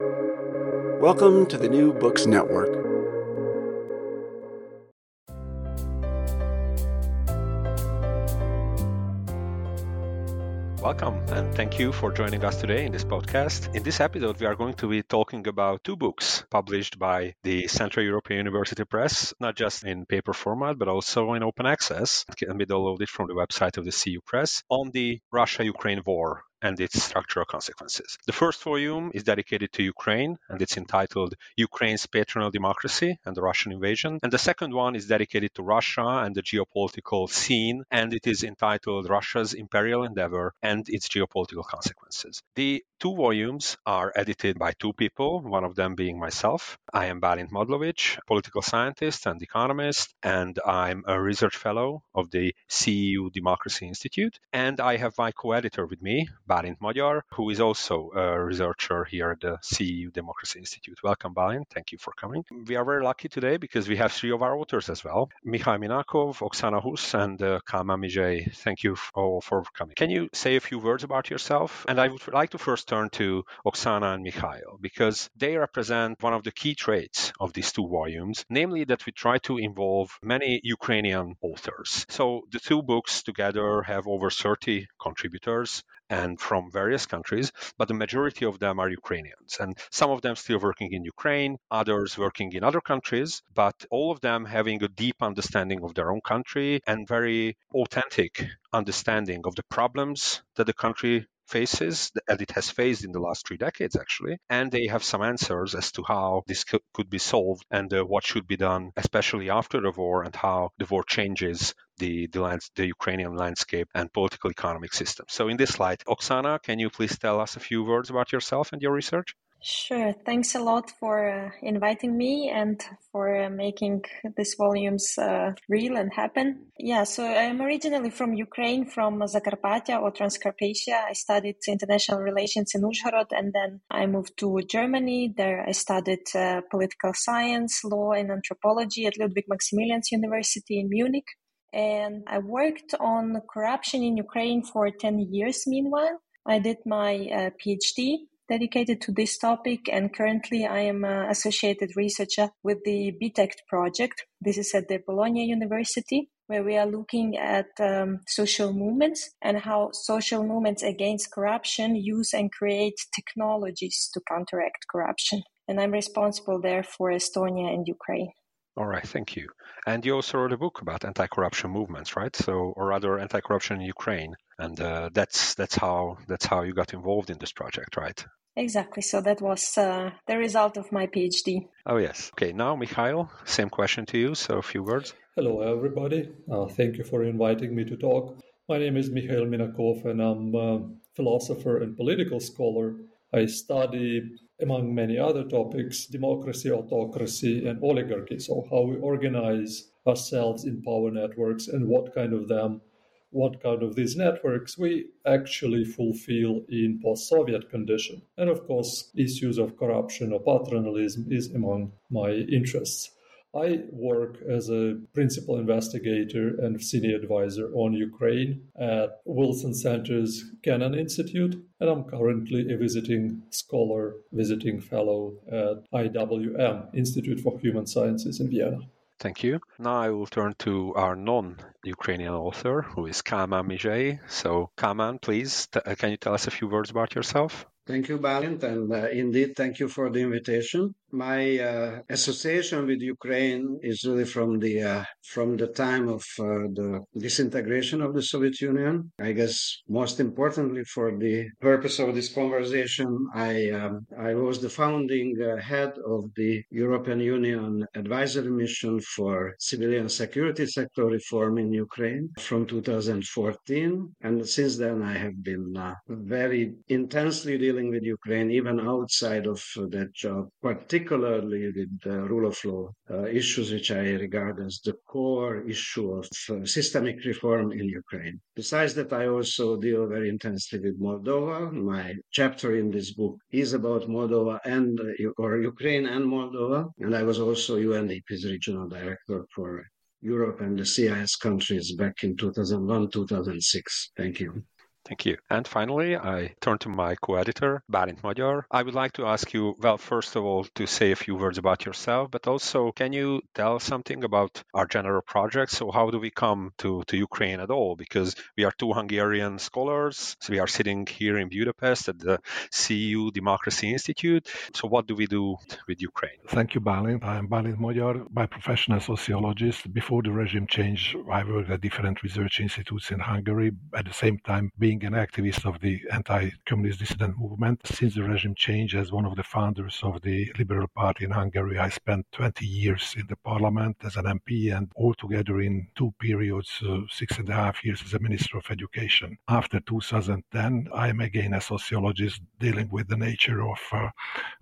Welcome to the New Books Network. Welcome and thank you for joining us today in this podcast. In this episode, we are going to be talking about two books published by the Central European University Press, not just in paper format, but also in open access. It can be downloaded from the website of the CU Press on the Russia Ukraine war and its structural consequences. The first volume is dedicated to Ukraine and it's entitled Ukraine's Patronal Democracy and the Russian Invasion. And the second one is dedicated to Russia and the geopolitical scene and it is entitled Russia's Imperial Endeavor and its Geopolitical Consequences. The two volumes are edited by two people, one of them being myself. I am Bálint Madlovics, political scientist and economist, and I'm a research fellow of the CEU Democracy Institute. And I have my co editor with me, Bálint Magyar, who is also a researcher here at the CEU Democracy Institute. Welcome, Balint. Thank you for coming. We are very lucky today because we have three of our authors as well Mikhail Minakov, Oksana Huss, and uh, Kálmán Mizsei. Thank you all for coming. Can you say a few words about yourself? And I would like to first turn to Oksana and Mikhail because they represent one of the key traits of these two volumes, namely that we try to involve many Ukrainian authors. So the two books together have over 30 contributors and from various countries, but the majority of them are Ukrainians. And some of them still working in Ukraine, others working in other countries, but all of them having a deep understanding of their own country and very authentic understanding of the problems that the country faces that it has faced in the last three decades actually and they have some answers as to how this could be solved and uh, what should be done especially after the war and how the war changes the the, lands, the Ukrainian landscape and political economic system. So in this light, Oksana, can you please tell us a few words about yourself and your research? Sure. Thanks a lot for uh, inviting me and for uh, making these volumes uh, real and happen. Yeah, so I'm originally from Ukraine, from Zakarpattia or Transcarpathia. I studied international relations in Uzhhorod and then I moved to Germany. There I studied uh, political science, law, and anthropology at Ludwig Maximilians University in Munich. And I worked on corruption in Ukraine for 10 years meanwhile. I did my uh, PhD dedicated to this topic, and currently I am an associated researcher with the BIT-ACT project. This is at the Bologna University, where we are looking at um, social movements and how social movements against corruption use and create technologies to counteract corruption. And I'm responsible there for Estonia and Ukraine. All right, thank you. And you also wrote a book about anti-corruption movements, right? So, or rather, anti-corruption in Ukraine, and uh, that's that's how that's how you got involved in this project, right? Exactly. So that was uh, the result of my PhD. Oh yes. Okay. Now, Mikhail, same question to you. So, a few words. Hello, everybody. Uh, thank you for inviting me to talk. My name is Mikhail Minakov, and I'm a philosopher and political scholar. I study among many other topics, democracy, autocracy, and oligarchy. So, how we organize ourselves in power networks and what kind of them, what kind of these networks we actually fulfill in post-Soviet condition. And of course, issues of corruption or patronalism is among my interests. I work as a principal investigator and senior advisor on Ukraine at Wilson Center's Kennan Institute, and I'm currently a visiting scholar, visiting fellow at IWM, Institute for Human Sciences in Vienna. Thank you. Now I will turn to our non-Ukrainian author, who is Kálmán Mizsei. So, Kálmán, please, t- can you tell us a few words about yourself? Thank you, Balint, and uh, indeed, thank you for the invitation. My uh, association with Ukraine is really from the uh, from the time of uh, the disintegration of the Soviet Union. I guess most importantly, for the purpose of this conversation, I um, I was the founding uh, head of the European Union Advisory Mission for Civilian Security Sector Reform in Ukraine from 2014, and since then I have been uh, very intensely dealing with Ukraine, even outside of that job, particularly with the rule of law uh, issues, which I regard as the core issue of uh, systemic reform in Ukraine. Besides that, I also deal very intensely with Moldova. My chapter in this book is about Moldova and uh, or Ukraine and Moldova, and I was also UNDP's regional director for Europe and the CIS countries back in 2001 2006. Thank you. Thank you. And finally, I turn to my co-editor, Bálint Magyar. I would like to ask you, well, first of all, to say a few words about yourself, but also, can you tell something about our general project? So how do we come to, to Ukraine at all? Because we are two Hungarian scholars. So we are sitting here in Budapest at the CEU Democracy Institute. So what do we do with Ukraine? Thank you, Bálint. I'm Bálint Magyar, by professional sociologist. Before the regime change, I worked at different research institutes in Hungary, at the same time being being an activist of the anti-communist dissident movement. Since the regime change, as one of the founders of the Liberal Party in Hungary, I spent 20 years in the parliament as an MP and altogether in two periods, uh, six and a half years as a Minister of Education. After 2010, I am again a sociologist dealing with the nature of uh,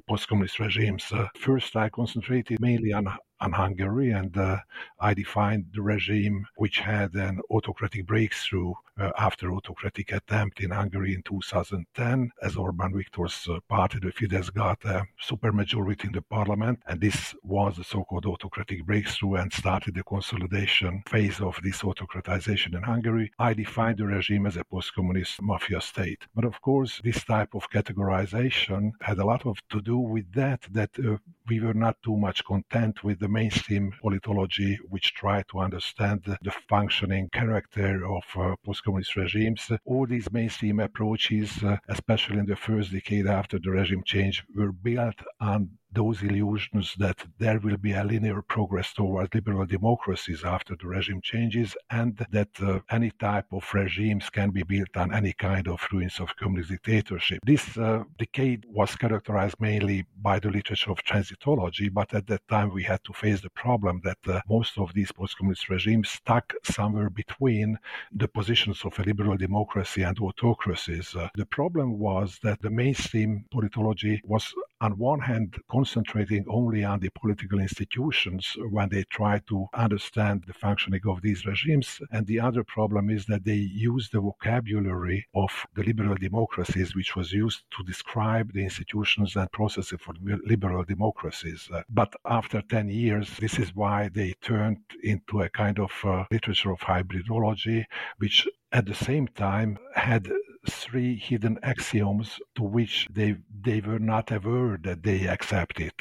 post-communist regimes. Uh, first, I concentrated mainly on on Hungary, and uh, I defined the regime which had an autocratic breakthrough uh, after autocratic attempt in Hungary in 2010, as Orbán Viktor's uh, party, the Fidesz, got a supermajority in the parliament, and this was the so-called autocratic breakthrough and started the consolidation phase of this autocratization in Hungary. I defined the regime as a post-communist mafia state. But of course, this type of categorization had a lot of to do with that, that uh, we were not too much content with the mainstream politology which try to understand the functioning character of uh, post-communist regimes. All these mainstream approaches, uh, especially in the first decade after the regime change, were built on those illusions that there will be a linear progress towards liberal democracies after the regime changes and that uh, any type of regimes can be built on any kind of ruins of communist dictatorship. This uh, decade was characterized mainly by the literature of transitology, but at that time we had to face the problem that uh, most of these post-communist regimes stuck somewhere between the positions of a liberal democracy and autocracies. Uh, the problem was that the mainstream politology was on one hand concentrating only on the political institutions when they try to understand the functioning of these regimes. And the other problem is that they use the vocabulary of the liberal democracies, which was used to describe the institutions and processes for liberal democracies. Uh, but after 10 years, this is why they turned into a kind of uh, literature of hybridology, which at the same time had three hidden axioms to which they they were not aware that they accepted.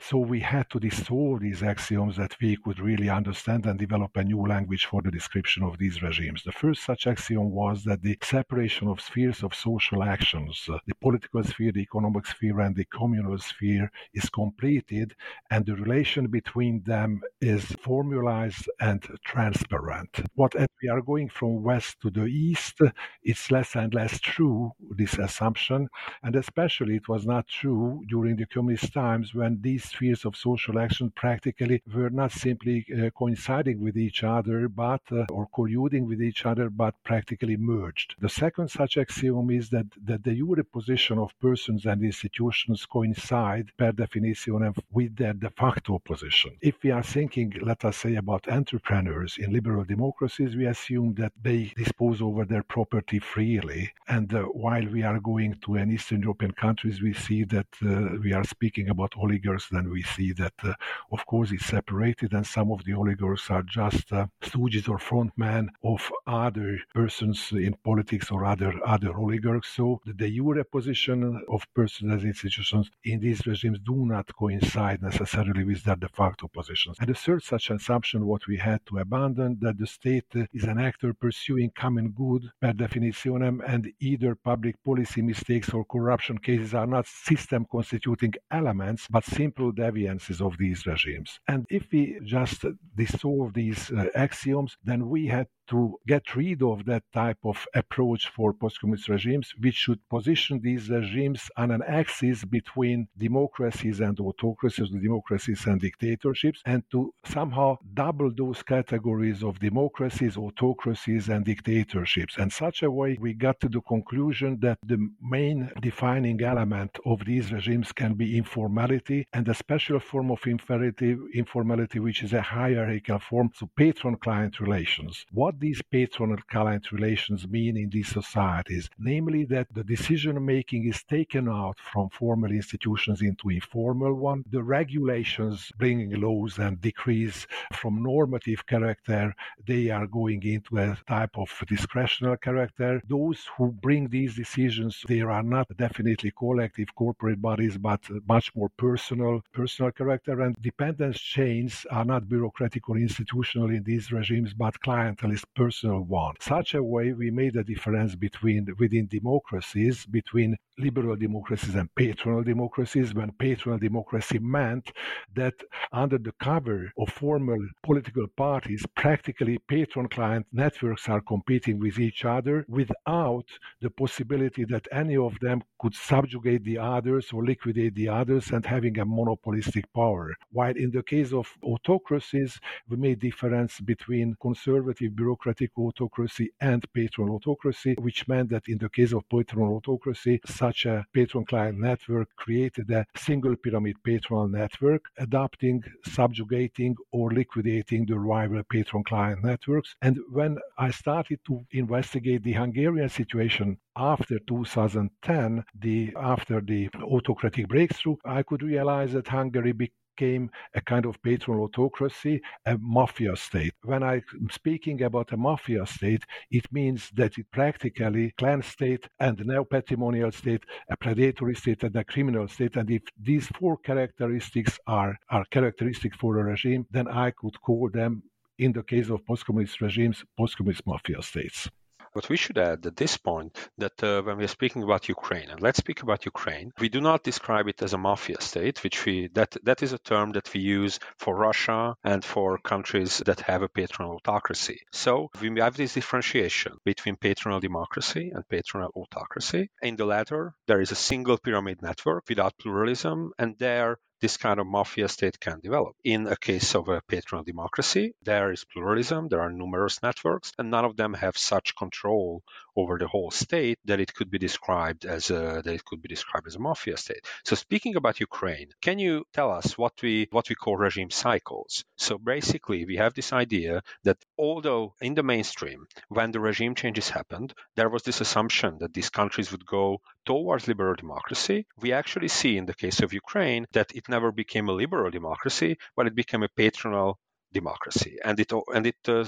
So we had to dissolve these axioms that we could really understand and develop a new language for the description of these regimes. The first such axiom was that the separation of spheres of social actions, the political sphere, the economic sphere, and the communal sphere, is completed, and the relation between them is formalized and transparent. What we are going from west to the east, it's less and less as true, this assumption, and especially it was not true during the communist times when these spheres of social action practically were not simply uh, coinciding with each other, but uh, or colluding with each other, but practically merged. The second such axiom is that, that the jure position of persons and institutions coincide per definition with their de facto position. If we are thinking, let us say, about entrepreneurs in liberal democracies, we assume that they dispose over their property freely and uh, while we are going to an Eastern European countries, we see that uh, we are speaking about oligarchs, then we see that, uh, of course, it's separated, and some of the oligarchs are just uh, stooges or frontmen of other persons in politics or other other oligarchs. So the de jure position of persons as institutions in these regimes do not coincide necessarily with their de facto positions. And the third such assumption, what we had to abandon, that the state is an actor pursuing common good per definitionem, and either public policy mistakes or corruption cases are not system constituting elements, but simple deviances of these regimes. And if we just dissolve these uh, axioms, then we had to get rid of that type of approach for post-communist regimes, which should position these regimes on an axis between democracies and autocracies, democracies and dictatorships, and to somehow double those categories of democracies, autocracies, and dictatorships. And such a way, we got to the conclusion that the main defining element of these regimes can be informality and a special form of informality, informality which is a hierarchical form, so patron-client relations. What these patron-client relations mean in these societies, namely that the decision making is taken out from formal institutions into informal one. The regulations bringing laws and decrees from normative character, they are going into a type of discretionary character. Those who bring these decisions, they are not definitely collective corporate bodies, but much more personal, personal character. And dependence chains are not bureaucratic or institutional in these regimes, but clientelist personal one. Such a way we made a difference between within democracies, between liberal democracies and patronal democracies, when patronal democracy meant that under the cover of formal political parties, practically patron client networks are competing with each other without the possibility that any of them could subjugate the others or liquidate the others and having a monopolistic power. While in the case of autocracies, we made difference between conservative bureaucratic autocracy and patron autocracy, which meant that in the case of patron autocracy, such a patron client network created a single pyramid patron network, adopting, subjugating, or liquidating the rival patron client networks. And when I started to investigate the Hungarian situation after 2010, the after the autocratic breakthrough, I could realize that Hungary became a kind of patron autocracy, a mafia state. When I'm speaking about a mafia state, it means that it practically clan state and neo-patrimonial state, a predatory state and a criminal state. And if these four characteristics are, are characteristic for a regime, then I could call them, in the case of post-communist regimes, post-communist mafia states. But we should add at this point that uh, when we're speaking about Ukraine, and let's speak about Ukraine, we do not describe it as a mafia state, which we that that is a term that we use for Russia and for countries that have a patronal autocracy. So we have this differentiation between patronal democracy and patronal autocracy. In the latter, there is a single pyramid network without pluralism, and there this kind of mafia state can develop. In a case of a patronal democracy, there is pluralism, there are numerous networks, and none of them have such control over the whole state that it could be described as a that it could be described as a mafia state. So speaking about Ukraine, can you tell us what we what we call regime cycles? So basically we have this idea that although in the mainstream, when the regime changes happened, there was this assumption that these countries would go towards liberal democracy. We actually see in the case of Ukraine that it never became a liberal democracy, but it became a patronal democracy, and it and it uh,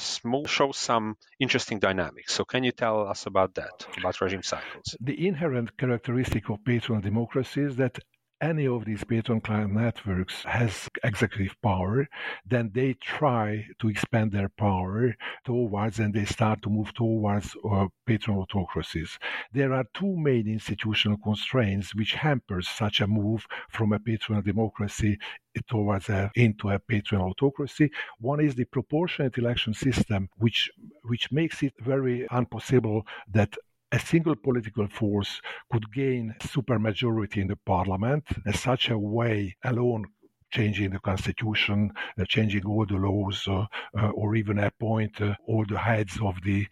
shows some interesting dynamics. So, can you tell us about that, about regime cycles? The inherent characteristic of patronal democracy is that any of these patron client networks has executive power, then they try to expand their power towards and they start to move towards uh, patron autocracies. There are two main institutional constraints which hampers such a move from a patron democracy towards a, into a patron autocracy. One is the proportionate election system, which which makes it very impossible that a single political force could gain supermajority in the parliament in such a way alone changing the constitution, uh, changing all the laws, uh, uh, or even appoint all the heads of the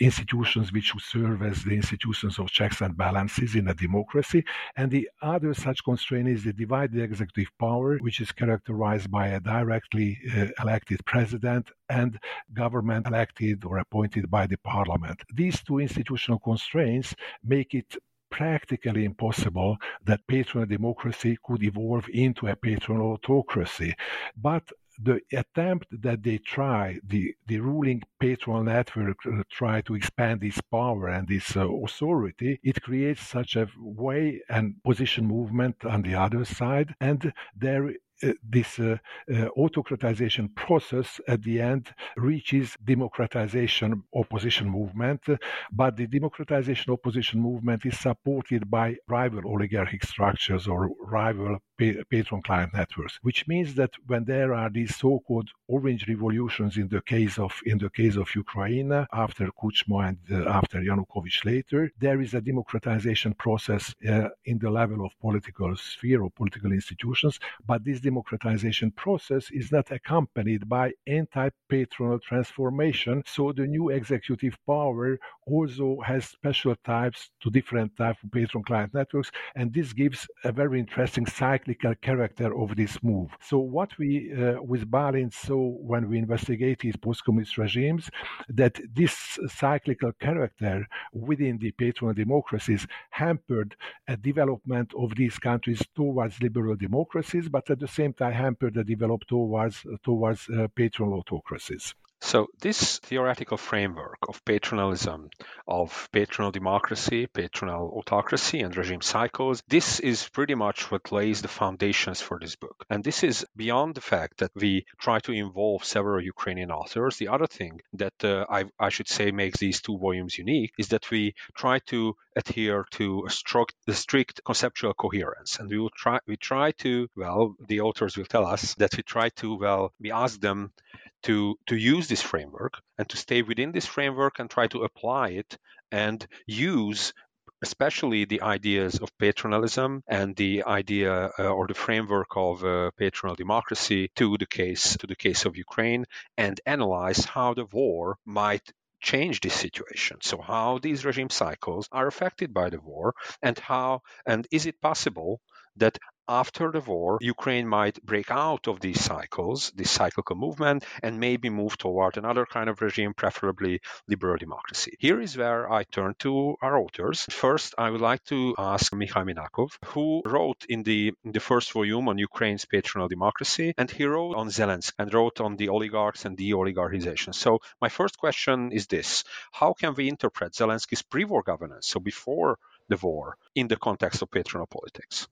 institutions which should serve as the institutions of checks and balances in a democracy. And the other such constraint is the divided executive power, which is characterized by a directly elected president and government elected or appointed by the parliament. These two institutional constraints make it practically impossible that patronal democracy could evolve into a patronal autocracy. But the attempt that they try, the, the ruling patronal network uh, try to expand this power and this uh, authority, it creates such a way and position movement on the other side. And there this uh, uh, autocratization process at the end reaches democratization opposition movement, but the democratization opposition movement is supported by rival oligarchic structures or rival patron client networks, which means that when there are these so-called orange revolutions in the case of in the case of Ukraine after Kuchma and uh, after Yanukovych later, there is a democratization process uh, in the level of political sphere or political institutions, but this democratization process is not accompanied by anti-patronal transformation. So the new executive power also has special types to different type of patron client networks, and this gives a very interesting cyclical character of this move. So what we uh, with Balint saw when we investigated post-communist regimes, that this cyclical character within the patron democracies hampered a development of these countries towards liberal democracies, but at the same time hampered the development towards towards uh, patron autocracies. So, this theoretical framework of patronalism, of patronal democracy, patronal autocracy, and regime cycles, this is pretty much what lays the foundations for this book. And this is beyond the fact that we try to involve several Ukrainian authors. The other thing that uh, I, I, should say makes these two volumes unique is that we try to adhere to a strict, strict conceptual coherence. And we will try, we try to, well, the authors will tell us that we try to, well, we ask them to to use this framework and to stay within this framework and try to apply it and use especially the ideas of patronalism and the idea uh, or the framework of uh, patronal democracy to the case to the case of Ukraine and analyze how the war might change this situation. So how these regime cycles are affected by the war and how and is it possible that after the war, Ukraine might break out of these cycles, this cyclical movement, and maybe move toward another kind of regime, preferably liberal democracy. Here is where I turn to our authors. First, I would like to ask Mikhail Minakov, who wrote in the, in the first volume on Ukraine's patronal democracy, and he wrote on Zelensky and wrote on the oligarchs and de-oligarchization. So my first question is this: How can we interpret Zelensky's pre-war governance, so before the war, in the context of patronal politics?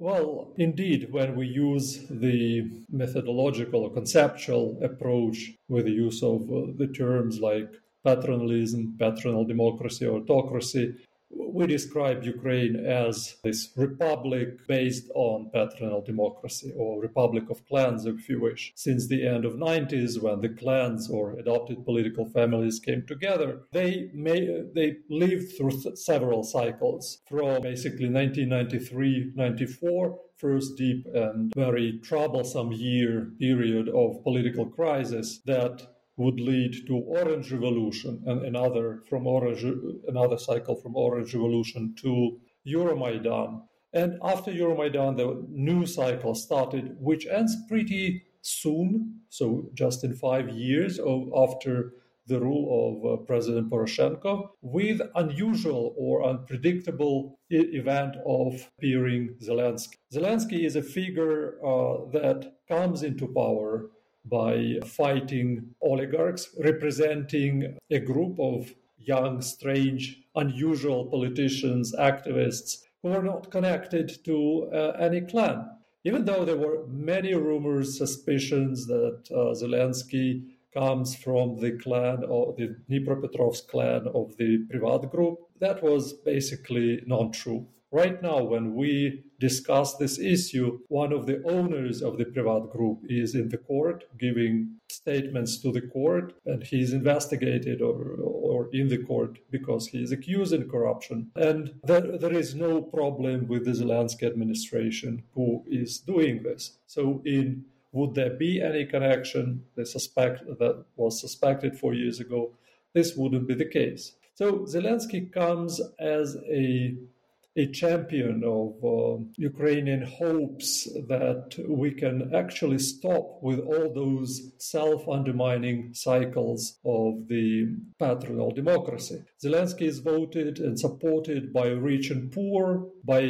Well, indeed, when we use the methodological or conceptual approach with the use of uh, the terms like patronalism, patronal democracy, autocracy, we describe Ukraine as this republic based on patronal democracy or republic of clans if you wish. Since the end of 90s when the clans or adopted political families came together they may they lived through several cycles from basically 1993-94 first deep and very troublesome year period of political crisis that would lead to Orange Revolution and another from Orange another cycle from Orange Revolution to Euromaidan. And after Euromaidan, the new cycle started, which ends pretty soon, so just in five years after the rule of uh, President Poroshenko, with unusual or unpredictable event of appearing Zelensky. Zelensky is a figure uh, that comes into power by fighting oligarchs, representing a group of young, strange, unusual politicians, activists who were not connected to uh, any clan. Even though there were many rumors, suspicions that uh, Zelensky comes from the clan or the Dnipropetrovsk clan of the Privat group, that was basically not true. Right now, when we discuss this issue, one of the owners of the Privat group is in the court giving statements to the court, and he's investigated or, or in the court because he is accused in corruption. And there, there is no problem with the Zelensky administration who is doing this. So, in would there be any connection? The suspect that was suspected four years ago. This wouldn't be the case. So Zelensky comes as a a champion of uh, Ukrainian hopes that we can actually stop with all those self undermining cycles of the patronal democracy. Zelensky is voted and supported by rich and poor, by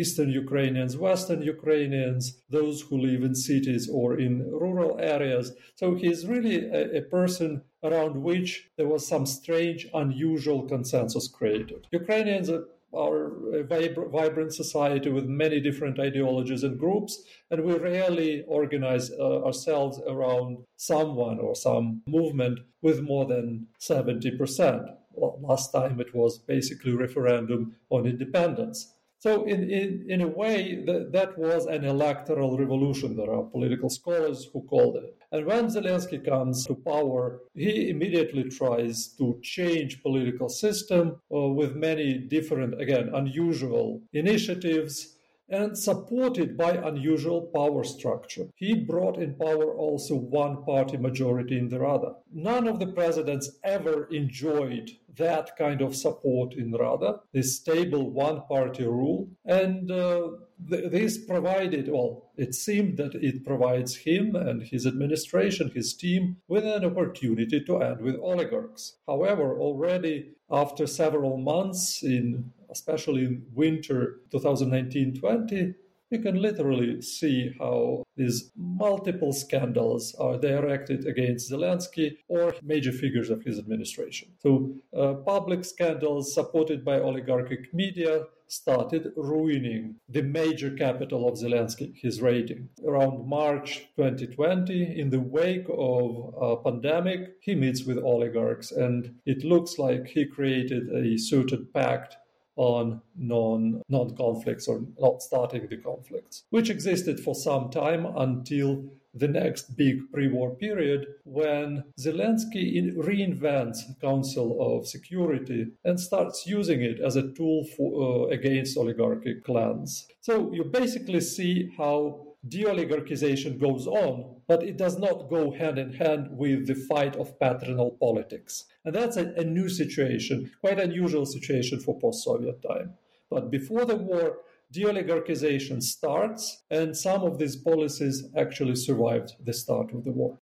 Eastern Ukrainians, Western Ukrainians, those who live in cities or in rural areas. So he's really a, a person around which there was some strange, unusual consensus created. Ukrainians a vib- vibrant society with many different ideologies and groups, and we rarely organize uh, ourselves around someone or some movement with more than 70%. Well, last time it was basically referendum on independence. So, in, in, in a way, th- that was an electoral revolution. There are political scholars who called it. And when Zelensky comes to power, he immediately tries to change political system uh, with many different, again, unusual initiatives and supported by unusual power structure. He brought in power also one party majority in the Rada. None of the presidents ever enjoyed that kind of support in Rada, this stable one party rule. And uh, th- this provided, well, it seemed that it provides him and his administration, his team, with an opportunity to end with oligarchs. However, already after several months in especially in winter 2019-20, you can literally see how these multiple scandals are directed against Zelensky or major figures of his administration. So, uh, public scandals supported by oligarchic media started ruining the major capital of Zelensky, his rating. Around March 2020, in the wake of a pandemic, he meets with oligarchs, and it looks like he created a certain pact on non non conflicts or not starting the conflicts, which existed for some time until the next big pre-war period when Zelensky reinvents Council of Security and starts using it as a tool for, uh, against oligarchic clans. So you basically see how de-oligarchization goes on, but it does not go hand in hand with the fight of patronal politics. And that's a, a new situation, quite unusual situation for post-Soviet time. But before the war, de-oligarchization starts, and some of these policies actually survived the start of the war.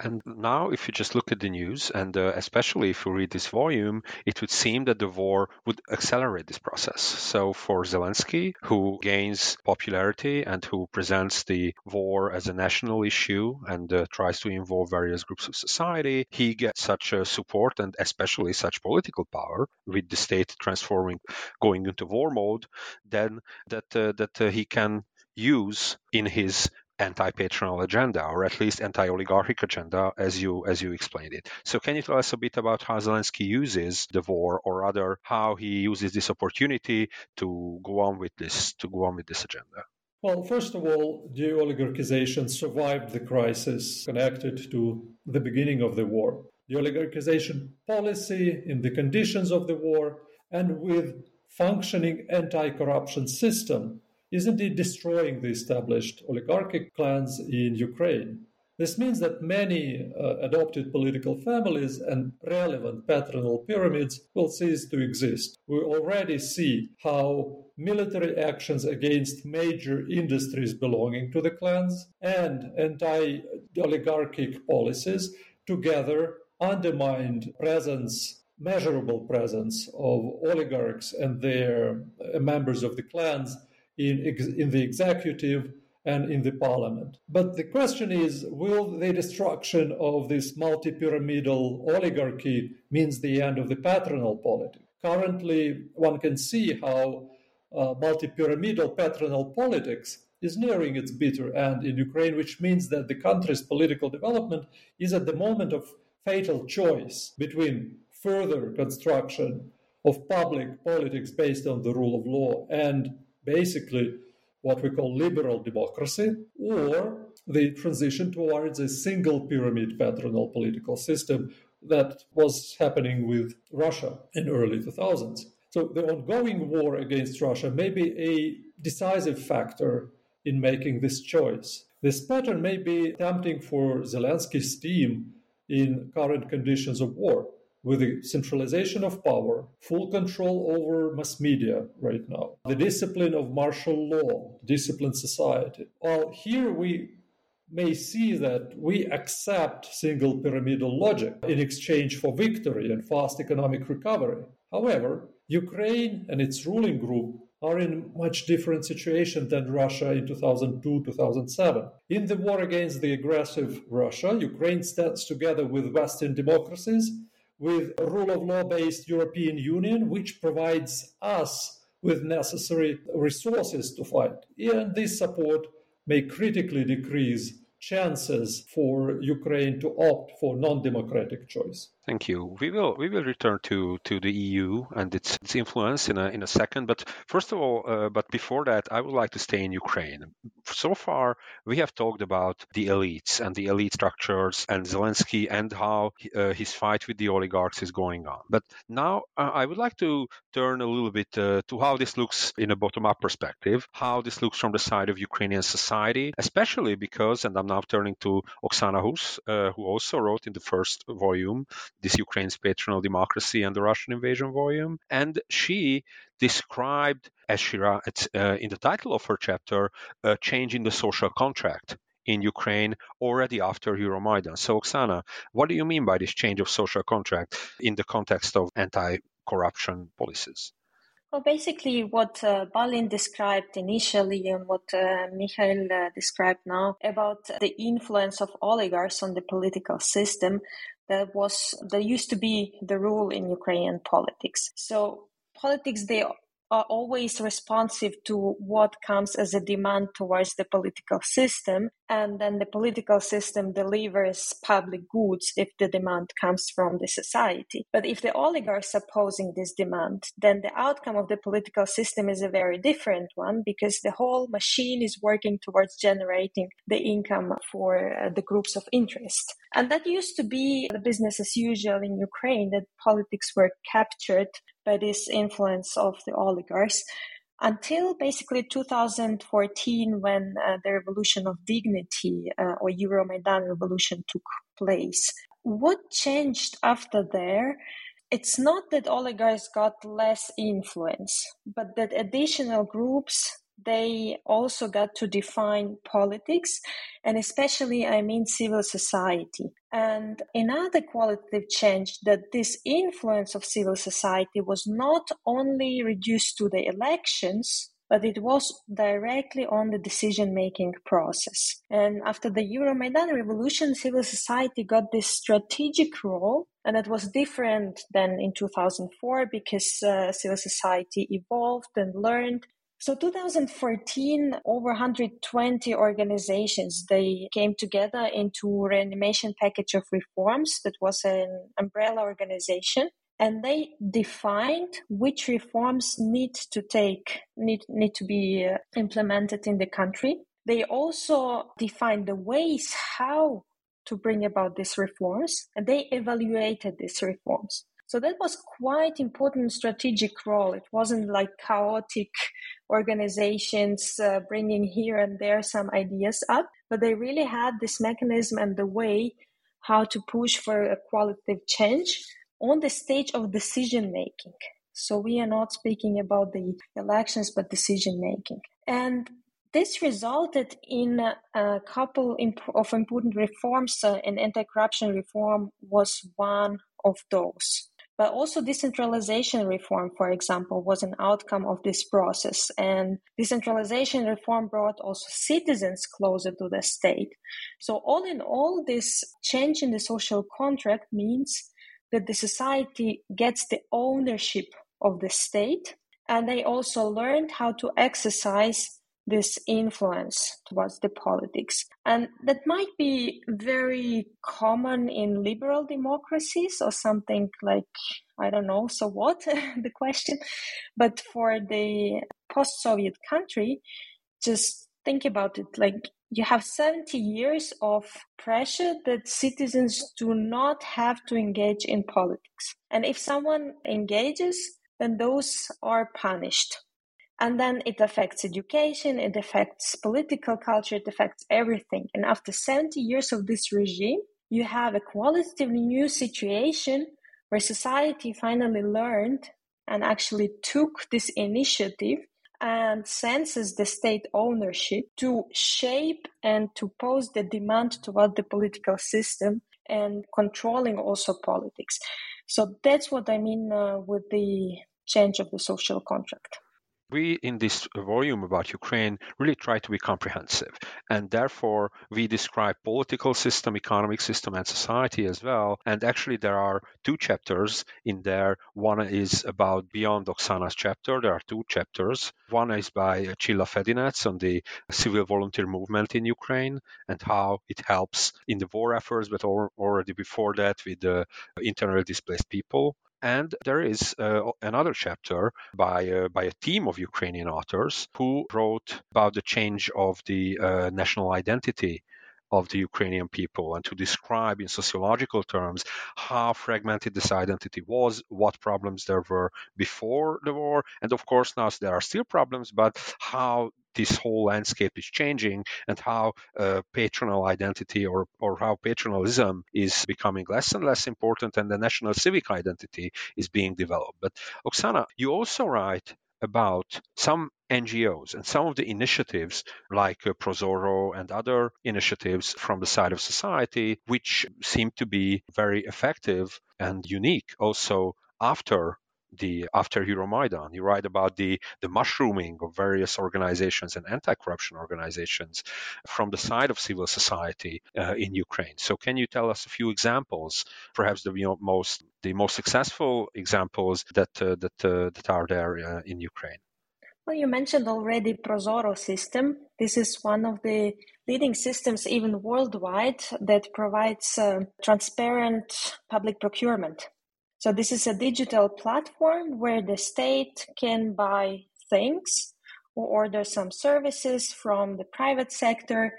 And now, if you just look at the news, and uh, especially if you read this volume, it would seem that the war would accelerate this process. So, for Zelensky, who gains popularity and who presents the war as a national issue and uh, tries to involve various groups of society, he gets such a support and especially such political power with the state transforming, going into war mode, then that uh, that uh, he can use in his anti-patronal agenda or at least anti-oligarchic agenda as you as you explained it so can you tell us a bit about how zelensky uses the war or rather how he uses this opportunity to go on with this to go on with this agenda well, first of all, de-oligarchization survived the crisis connected to the beginning of the war. De-oligarchization policy in the conditions of the war and with functioning anti-corruption system is indeed destroying the established oligarchic clans in Ukraine. This means that many uh, adopted political families and relevant patronal pyramids will cease to exist. We already see how military actions against major industries belonging to the clans and anti oligarchic policies together undermined presence measurable presence of oligarchs and their uh, members of the clans in, in the executive and in the parliament. But the question is will the destruction of this multi pyramidal oligarchy means the end of the patronal politics? Currently, one can see how uh, multi pyramidal patronal politics is nearing its bitter end in Ukraine, which means that the country's political development is at the moment of fatal choice between further construction of public politics based on the rule of law and basically what we call liberal democracy, or the transition towards a single pyramid patronal political system that was happening with Russia in early 2000s. So the ongoing war against Russia may be a decisive factor in making this choice. This pattern may be tempting for Zelensky's team in current conditions of war. With the centralization of power, full control over mass media right now, the discipline of martial law, disciplined society. Well, here we may see that we accept single pyramidal logic in exchange for victory and fast economic recovery. However, Ukraine and its ruling group are in much different situation than Russia in 2002-2007. In the war against the aggressive Russia, Ukraine stands together with Western democracies with a rule of law based European Union, which provides us with necessary resources to fight. And this support may critically decrease chances for Ukraine to opt for non-democratic choice. Thank you. We will we will return to to the EU and its, its influence in a in a second. But first of all, uh, but before that, I would like to stay in Ukraine. So far, we have talked about the elites and the elite structures and Zelensky and how uh, his fight with the oligarchs is going on. But now uh, I would like to turn a little bit uh, to how this looks in a bottom-up perspective, how this looks from the side of Ukrainian society, especially because, and I'm now turning to Oksana Huss, uh, who also wrote in the first volume this Ukraine's patronal democracy and the Russian invasion volume. And she described, as she uh, in the title of her chapter, a change in the social contract in Ukraine already after Euromaidan. So, Oksana, what do you mean by this change of social contract in the context of anti corruption policies? Well, basically, what uh, Balint described initially and what uh, Michael uh, described now about the influence of oligarchs on the political system that was that used to be the rule in Ukrainian politics. So politics they are always responsive to what comes as a demand towards the political system. And then the political system delivers public goods if the demand comes from the society. But if the oligarchs are posing this demand, then the outcome of the political system is a very different one because the whole machine is working towards generating the income for uh, the groups of interest. And that used to be the business as usual in Ukraine, that politics were captured by this influence of the oligarchs until basically 2014 when uh, the revolution of dignity uh, or euromaidan revolution took place. What changed after there? It's not that oligarchs got less influence but that additional groups they also got to define politics, and especially, I mean, civil society. And another qualitative change that this influence of civil society was not only reduced to the elections, but it was directly on the decision making process. And after the Euromaidan revolution, civil society got this strategic role, and it was different than in 2004 because uh, civil society evolved and learned so 2014, over 120 organizations, they came together into reanimation package of reforms that was an umbrella organization and they defined which reforms need to take need, need to be uh, implemented in the country. They also defined the ways how to bring about these reforms and they evaluated these reforms so that was quite important strategic role. It wasn't like chaotic organizations uh, bringing here and there some ideas up, but they really had this mechanism and the way how to push for a qualitative change on the stage of decision making. So we are not speaking about the elections, but decision making. And this resulted in a couple of important reforms, uh, and anti-corruption reform was one of those. But also decentralization reform, for example, was an outcome of this process. And decentralization reform brought also citizens closer to the state. So all in all, this change in the social contract means that the society gets the ownership of the state and they also learned how to exercise this influence towards the politics. And that might be very common in liberal democracies or something like, I don't know, so what, the question. But for the post Soviet country, just think about it like you have 70 years of pressure that citizens do not have to engage in politics. And if someone engages, then those are punished and then it affects education it affects political culture it affects everything and after 70 years of this regime you have a qualitatively new situation where society finally learned and actually took this initiative and senses the state ownership to shape and to pose the demand toward the political system and controlling also politics. So that's what I mean uh, with the change of the social contract we in this volume about Ukraine really try to be comprehensive, and therefore we describe political system, economic system, and society as well. And actually, there are two chapters in there. One is about beyond Oksana's chapter. There are two chapters. One is by Csilla Fedinec on the civil volunteer movement in Ukraine and how it helps in the war efforts, but already before that with the internally displaced people. And there is uh, another chapter by, uh, by a team of Ukrainian authors who wrote about the change of the uh, national identity of the Ukrainian people and to describe in sociological terms how fragmented this identity was, what problems there were before the war, and of course now there are still problems, but how this whole landscape is changing and how uh, patronal identity or, or how patronalism is becoming less and less important and the national civic identity is being developed. But Oksana, you also write about some NGOs and some of the initiatives like uh, Prozorro and other initiatives from the side of society, which seem to be very effective and unique also after the after Euromaidan. You write about the, the mushrooming of various organizations and anti-corruption organizations from the side of civil society uh, in Ukraine. So can you tell us a few examples, perhaps the you know, most the most successful examples that uh, that uh, that are there uh, in Ukraine? Well, you mentioned already Prozorro system. This is one of the leading systems, even worldwide, that provides uh, transparent public procurement. So this is a digital platform where the state can buy things or order some services from the private sector.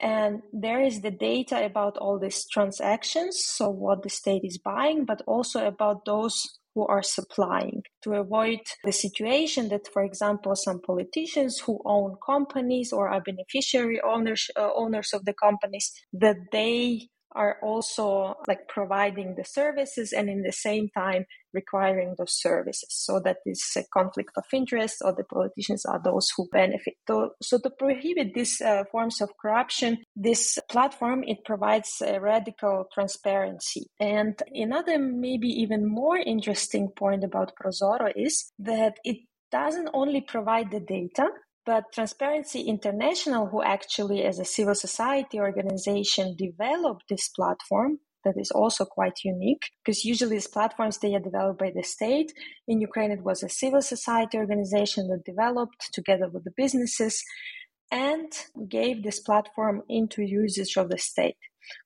And there is the data about all these transactions, so what the state is buying, but also about those who are supplying to avoid the situation that, for example, some politicians who own companies or are beneficiary owners, uh, owners of the companies, that they are also like providing the services and in the same time requiring those services. So that this conflict of interest or the politicians are those who benefit. So, so to prohibit these uh, forms of corruption this platform it provides a radical transparency. And another maybe even more interesting point about prozorro is that it doesn't only provide the data but Transparency International, who actually, as a civil society organization, developed this platform, that is also quite unique because usually these platforms they are developed by the state. In ukraine it was a civil society organization that developed together with the businesses and gave this platform into usage of the state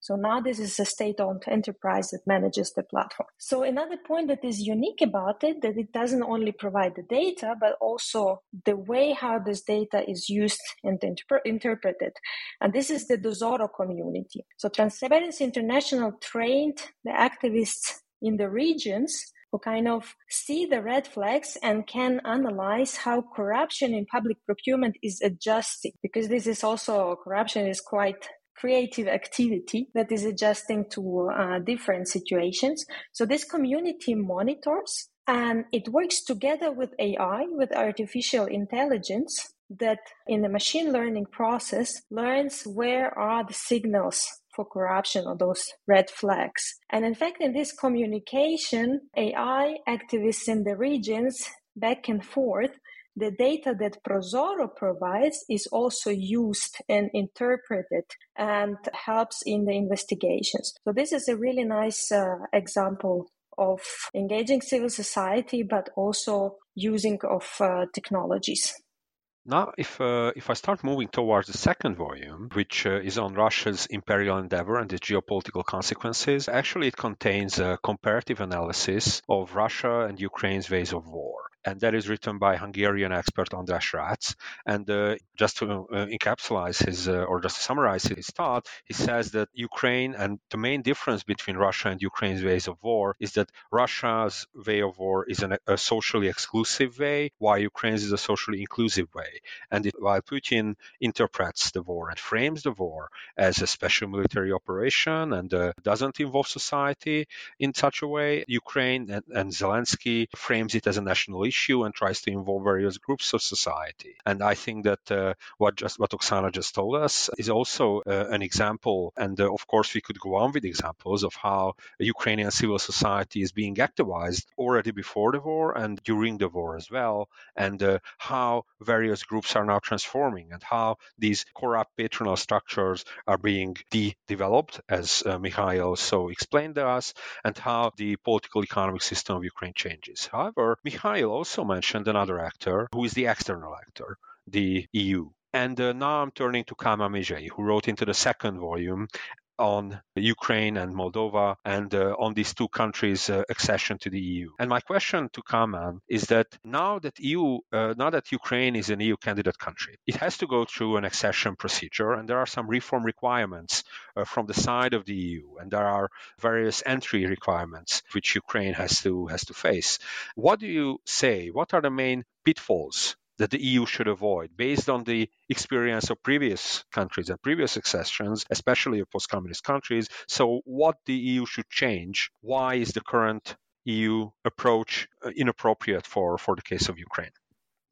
so now this is a state-owned enterprise that manages the platform. So another point that is unique about it that it doesn't only provide the data, but also the way how this data is used and interp- interpreted. And this is the Dozorro community. So Transparency International trained the activists in the regions who kind of see the red flags and can analyze how corruption in public procurement is adjusting because this is also corruption is quite creative activity that is adjusting to uh, different situations. So this community monitors and it works together with AI, with artificial intelligence that in the machine learning process learns where are the signals for corruption or those red flags. And in fact, in this communication, AI activists in the regions back and forth the data that Prozorro provides is also used and interpreted and helps in the investigations. So this is a really nice uh, example of engaging civil society, but also using of uh, technologies. Now, if uh, if I start moving towards the second volume, which uh, is on Russia's imperial endeavor and its geopolitical consequences, actually it contains a comparative analysis of Russia and Ukraine's ways of war. And that is written by Hungarian expert András Rácz. And uh, just to uh, encapsulate his, uh, or just to summarize his thought, he says that Ukraine and the main difference between Russia and Ukraine's ways of war is that Russia's way of war is an, a socially exclusive way, while Ukraine's is a socially inclusive way. And it, while Putin interprets the war and frames the war as a special military operation and uh, doesn't involve society in such a way, Ukraine and, and Zelensky frames it as a national issue and tries to involve various groups of society. And I think that uh, what just what Oksana just told us is also uh, an example. And uh, of course, we could go on with examples of how Ukrainian civil society is being activized already before the war and during the war as well, and uh, how various groups are now transforming and how these corrupt patronal structures are being de-developed, as uh, Mikhail so explained to us, and how the political economic system of Ukraine changes. However, Mikhail also mentioned another actor who is the external actor, the EU. And uh, now I'm turning to Kálmán Mizsei, who wrote into the second volume on Ukraine and Moldova and uh, on these two countries' uh, accession to the EU. And my question to Kálmán is that now that EU, uh, now that Ukraine is an EU candidate country, it has to go through an accession procedure, and there are some reform requirements uh, from the side of the EU, and there are various entry requirements which Ukraine has to has to face. What do you say? What are the main pitfalls that the EU should avoid based on the experience of previous countries and previous accessions, especially of post communist countries. So, what the EU should change? Why is the current EU approach uh, inappropriate for, for the case of Ukraine?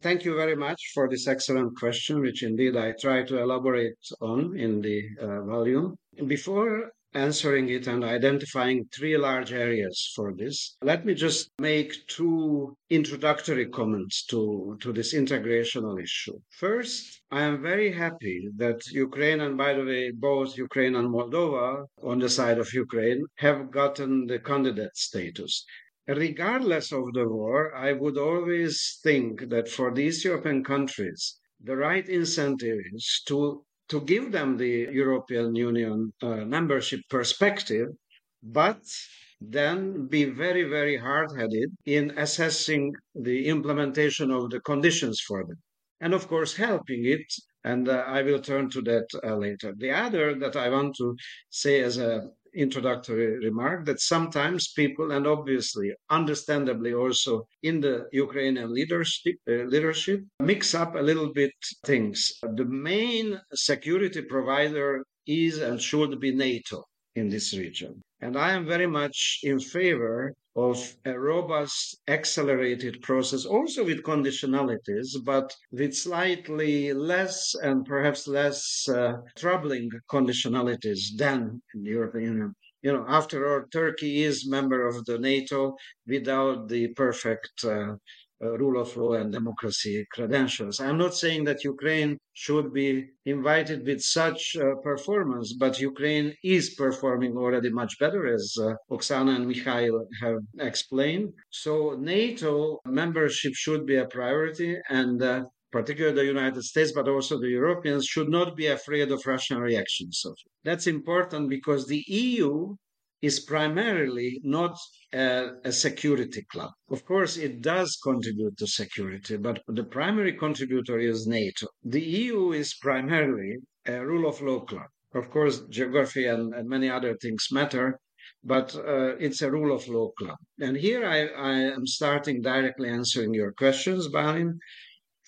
Thank you very much for this excellent question, which indeed I try to elaborate on in the uh, volume. Before answering it and identifying three large areas for this. Let me just make two introductory comments to, to this integrational issue. First, I am very happy that Ukraine, and by the way, both Ukraine and Moldova on the side of Ukraine, have gotten the candidate status. Regardless of the war, I would always think that for these European countries, the right incentive is to to give them the European Union uh, membership perspective, but then be very, very hard headed in assessing the implementation of the conditions for them. And of course, helping it. And uh, I will turn to that uh, later. The other that I want to say as a introductory remark that sometimes people, and obviously, understandably also in the Ukrainian leadership, uh, leadership, mix up a little bit things. The main security provider is and should be NATO in this region. And I am very much in favor of a robust, accelerated process, also with conditionalities, but with slightly less and perhaps less uh, troubling conditionalities than in the European Union. You know, after all, Turkey is member of the NATO without the perfect uh, rule of law and democracy credentials. I'm not saying that Ukraine should be invited with such uh, performance, but Ukraine is performing already much better, as uh, Oksana and Mikhail have explained. So NATO membership should be a priority, and uh, particularly the United States, but also the Europeans, should not be afraid of Russian reactions. So that's important because the EU is primarily not a, a, security club. Of course, it does contribute to security, but the primary contributor is NATO. The EU is primarily a rule of law club. Of course, geography and, and many other things matter, but uh, it's a rule of law club. And here I, I am starting directly answering your questions, Bálint.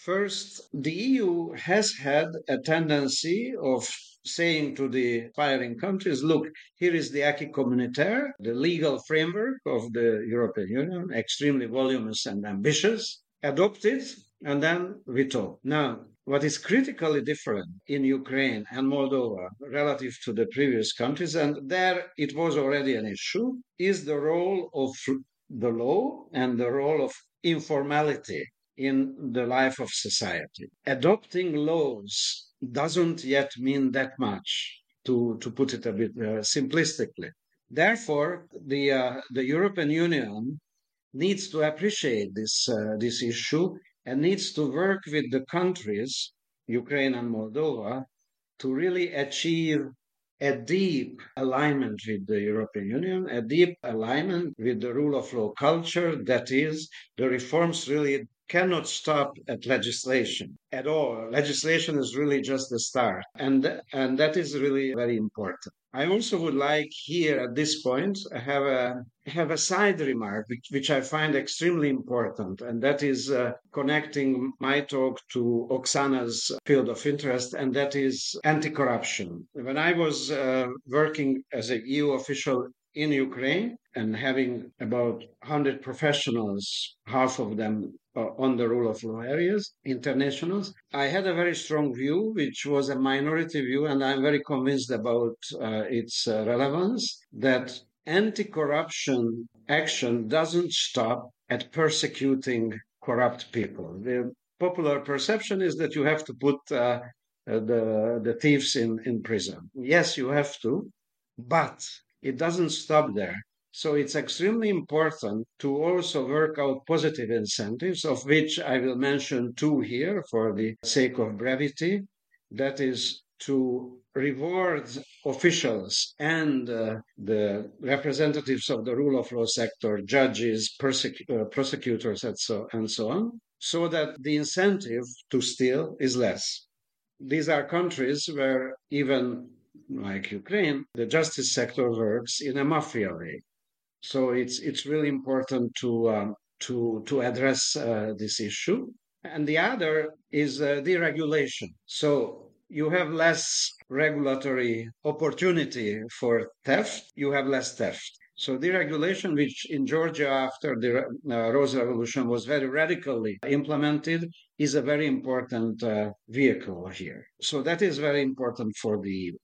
First, the EU has had a tendency of saying to the aspiring countries, look, here is the acquis communautaire, the legal framework of the European Union, extremely voluminous and ambitious, adopt it, and then we talk. Now, what is critically different in Ukraine and Moldova relative to the previous countries, and there it was already an issue, is the role of the law and the role of informality in the life of society. Adopting laws doesn't yet mean that much, to, to put it a bit uh, simplistically. Therefore, the, uh, the European Union needs to appreciate this, uh, this issue and needs to work with the countries, Ukraine and Moldova, to really achieve a deep alignment with the European Union, a deep alignment with the rule of law culture. That is, the reforms really cannot stop at legislation at all. Legislation is really just the start. And, and that is really very important. I also would like here at this point have a have a side remark which, which I find extremely important, and that is uh, connecting my talk to Oksana's field of interest, and that is anti-corruption. When I was uh, working as a EU official in Ukraine and having about 100 professionals, half of them uh, on the rule of law areas, internationals. I had a very strong view, which was a minority view, and I'm very convinced about uh, its uh, relevance that anti corruption action doesn't stop at persecuting corrupt people. The popular perception is that you have to put uh, uh, the, the thieves in, in prison. Yes, you have to, but it doesn't stop there. So it's extremely important to also work out positive incentives, of which I will mention two here for the sake of brevity. That is to reward officials and uh, the representatives of the rule of law sector, judges, uh, prosecutors, and so, and so on, so that the incentive to steal is less. These are countries where even like Ukraine, the justice sector works in a mafia way. So it's it's really important to um, to to address uh, this issue. And the other is uh, deregulation. So you have less regulatory opportunity for theft. You have less theft. So deregulation, which in Georgia after the uh, Rose Revolution was very radically implemented, is a very important uh, vehicle here. So that is very important for the EU.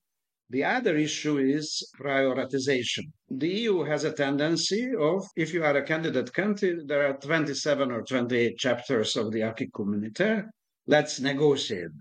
The other issue is prioritization. The EU has a tendency of, if you are a candidate country, there are 27 or 28 chapters of the Acquis Communautaire. Let's negotiate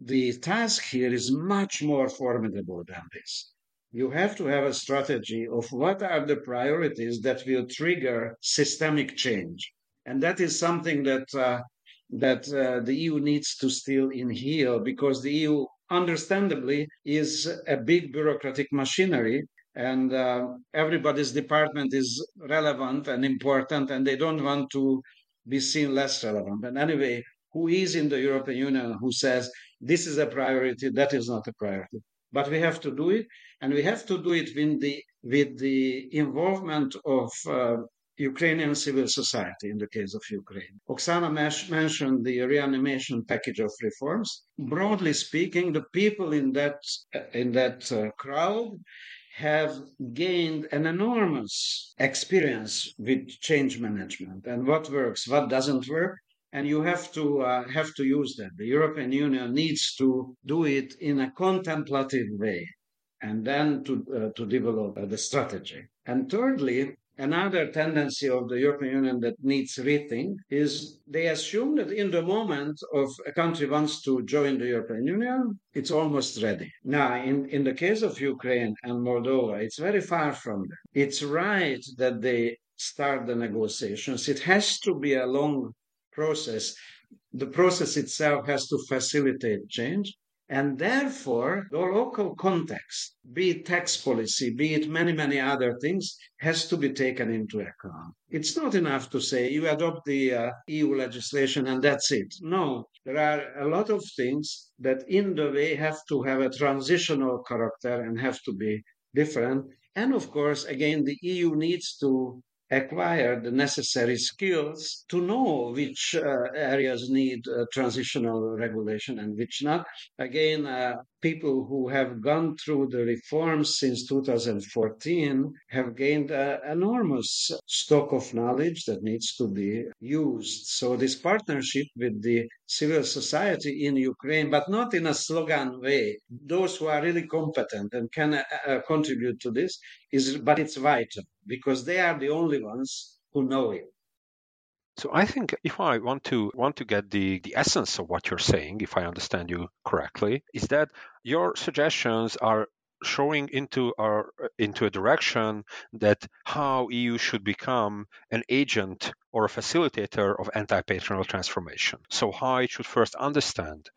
The task here is much more formidable than this. You have to have a strategy of what are the priorities that will trigger systemic change. And that is something that uh, that uh, the EU needs to still inhale because the EU understandably, is a big bureaucratic machinery. And uh, everybody's department is relevant and important, and they don't want to be seen less relevant. And anyway, who is in the European Union who says this is a priority, that is not a priority. But we have to do it, and we have to do it with the with the involvement of uh, Ukrainian civil society in the case of Ukraine. Oksana mentioned the reanimation package of reforms. Broadly speaking, the people in that in that uh, crowd have gained an enormous experience with change management and what works, what doesn't work, and you have to uh, have to use that. The European Union needs to do it in a contemplative way, and then to uh, to develop uh, the strategy. And thirdly, Another tendency of the European Union that needs rethink is they assume that in the moment of a country wants to join the European Union, it's almost ready. Now, in, in the case of Ukraine and Moldova, it's very far from that. It's right that they start the negotiations. It has to be a long process. The process itself has to facilitate change. And therefore, the local context, be it tax policy, be it many, many other things, has to be taken into account. It's not enough to say you adopt the uh, EU legislation and that's it. No, there are a lot of things that in the way have to have a transitional character and have to be different. And of course, again, the EU needs to acquire the necessary skills to know which uh, areas need uh, transitional regulation and which not. Again, uh, people who have gone through the reforms since 2014 have gained an enormous stock of knowledge that needs to be used. So this partnership with the civil society in Ukraine, but not in a slogan way. Those who are really competent and can uh, uh contribute to this is, but it's vital because they are the only ones who know it. So I think if I want to want to get the, the essence of what you're saying, if I understand you correctly, is that your suggestions are showing into our into a direction that how EU should become an agent or a facilitator of anti-patronal transformation. So how it should first understand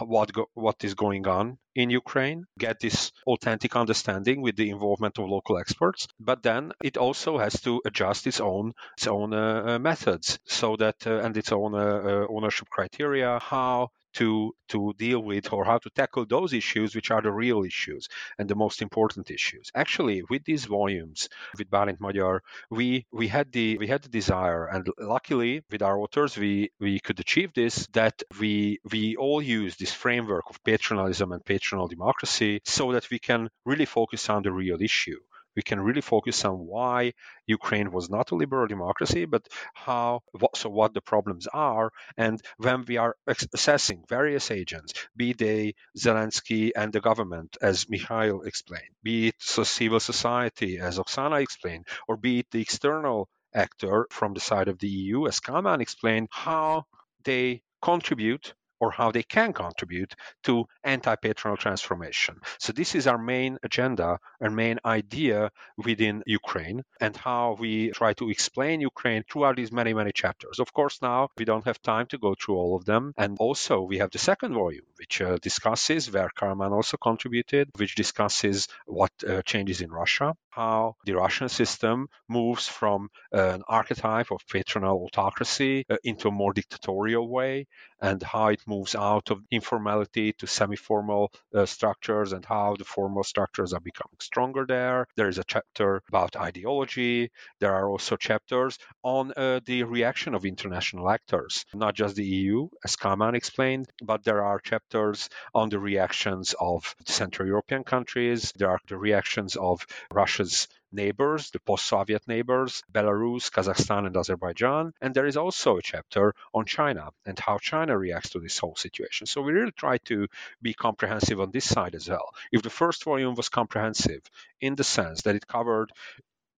what go, what is going on in Ukraine, get this authentic understanding with the involvement of local experts, but then it also has to adjust its own its own uh, uh methods so that uh, and its own uh, uh ownership criteria how to to deal with or how to tackle those issues which are the real issues and the most important issues. Actually with these volumes with Bálint Magyar we we had the we had the desire and luckily with our authors we we could achieve this that we we all use this framework of patronalism and patronal democracy so that we can really focus on the real issue we can really focus on why Ukraine was not a liberal democracy, but how what, so what the problems are, and when we are assessing various agents, be they Zelensky and the government, as Mikhail explained, be it civil society, as Oksana explained, or be it the external actor from the side of the EU, as Kálmán explained, how they contribute or how they can contribute to anti-patronal transformation. So this is our main agenda, our main idea within Ukraine and how we try to explain Ukraine throughout these many, many chapters. Of course, now we don't have time to go through all of them. And also we have the second volume, which uh, discusses where Kálmán also contributed, which discusses what uh, changes in Russia, how the Russian system moves from uh, an archetype of patronal autocracy uh, into a more dictatorial way, and how it moves out of informality to semi-formal uh, structures, and how the formal structures are becoming stronger there. There is a chapter about ideology. There are also chapters on uh, the reaction of international actors, not just the EU, as Kálmán explained, but there are chapters on the reactions of Central European countries. There are the reactions of Russia's neighbors, the post Soviet neighbors, Belarus, Kazakhstan, and Azerbaijan. And there is also a chapter on China and how China reacts to this whole situation. So we really try to be comprehensive on this side as well. If the first volume was comprehensive in the sense that it covered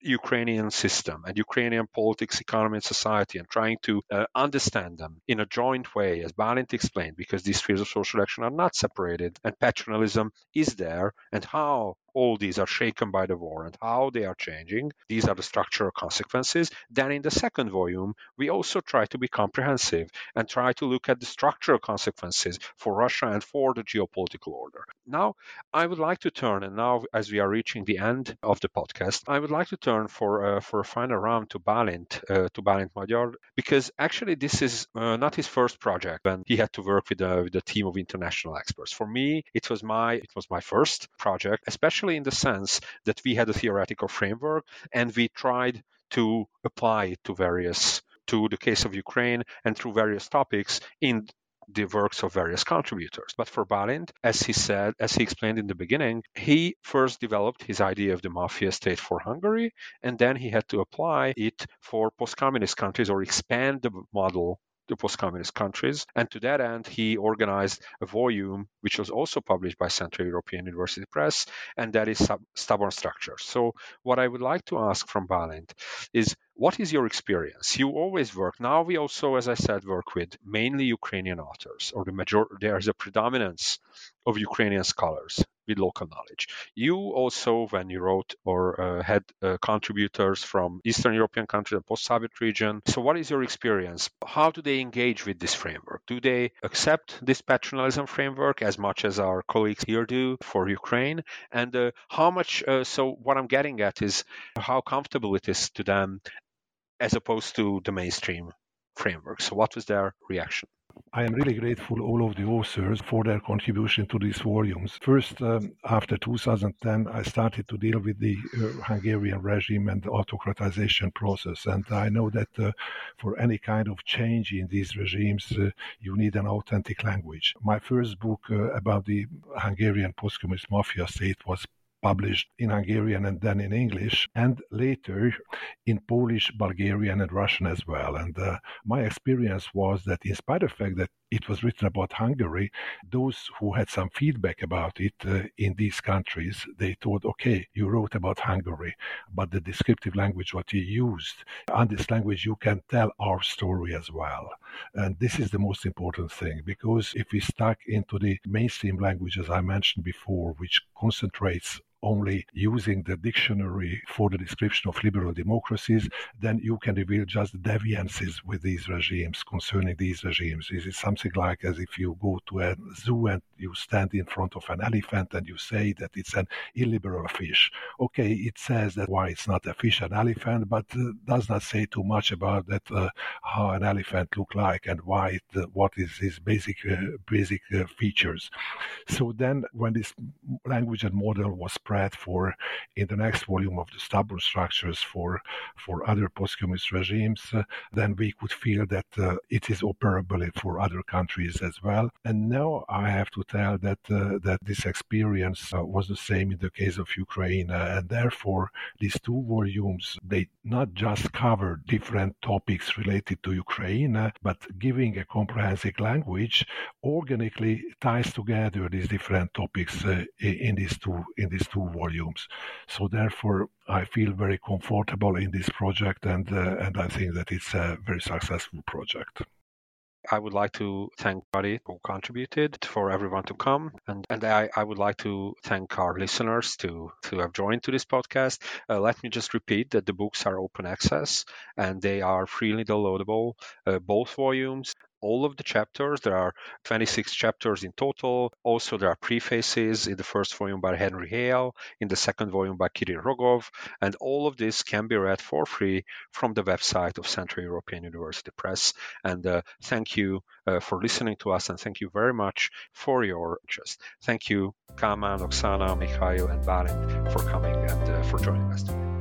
Ukrainian system and Ukrainian politics, economy, and society, and trying to uh, understand them in a joint way, as Bálint explained, because these fields of social action are not separated, and patronalism is there, and how all these are shaken by the war and how they are changing. These are the structural consequences. Then in the second volume, we also try to be comprehensive and try to look at the structural consequences for Russia and for the geopolitical order. Now, I would like to turn, and now as we are reaching the end of the podcast, I would like to turn for uh, for a final round to Bálint, uh, to Bálint Magyar, because actually this is uh, not his first project, and he had to work with, uh, with a team of international experts. For me, it was my it was my first project, especially especially in the sense that we had a theoretical framework and we tried to apply it to various to the case of Ukraine and through various topics in the works of various contributors. But for Bálint, as he said, as he explained in the beginning, he first developed his idea of the mafia state for Hungary, and then he had to apply it for post communist countries or expand the model post-communist countries. And to that end, he organized a volume, which was also published by Central European University Press, and that is Sub- Stubborn Structures. So what I would like to ask from Bálint is, what is your experience? You always work. Now we also, as I said, work with mainly Ukrainian authors, or the major. There is a predominance of Ukrainian scholars with local knowledge. You also, when you wrote or uh, had uh, contributors from Eastern European countries and post-Soviet region. So, what is your experience? How do they engage with this framework? Do they accept this patronalism framework as much as our colleagues here do for Ukraine? And uh, how much? Uh, so, what I'm getting at is how comfortable it is to them as opposed to the mainstream framework. So, what was their reaction? I am really grateful all of the authors for their contribution to these volumes. First, um, after 2010, I started to deal with the uh, Hungarian regime and the autocratization process, and I know that uh, for any kind of change in these regimes, uh, you need an authentic language. My first book uh, about the Hungarian post-communist mafia state was published in Hungarian and then in English, and later in Polish, Bulgarian, and Russian as well. And uh, my experience was that, in spite of the fact that it was written about Hungary, those who had some feedback about it uh, in these countries, they thought, okay, you wrote about Hungary, but the descriptive language what you used, on this language you can tell our story as well. And this is the most important thing, because if we stuck into the mainstream language, as I mentioned before, which concentrates only using the dictionary for the description of liberal democracies, then you can reveal just deviances with these regimes concerning these regimes. This is it something like as if you go to a zoo and you stand in front of an elephant and you say that it's an illiberal fish? Okay, it says that why it's not a fish, an elephant, but uh, does not say too much about that uh, how an elephant look like and why it, uh, what is his basic uh, basic uh, features. So then, when this language and model was for in the next volume of the stubborn structures for for other post-communist regimes, uh, then we could feel that uh, it is operable for other countries as well. And now I have to tell that uh, that this experience uh, was the same in the case of Ukraine, uh, and therefore these two volumes they not just cover different topics related to Ukraine, uh, but giving a comprehensive language organically ties together these different topics in these two in these two volumes. So therefore, I feel very comfortable in this project, and uh, and I think that it's a very successful project. I would like to thank everybody who contributed for everyone to come. And, and I, I would like to thank our listeners to, to have joined to this podcast. Uh, let me just repeat that the books are open access and they are freely downloadable, uh, both volumes all of the chapters. There are 26 chapters in total. Also, there are prefaces in the first volume by Henry Hale, in the second volume by Kirill Rogov, and all of this can be read for free from the website of Central European University Press. And uh, thank you uh, for listening to us, and thank you very much for your interest. Thank you, Kálmán, Oksana, Mikhail, and Bálint for coming and uh, for joining us today.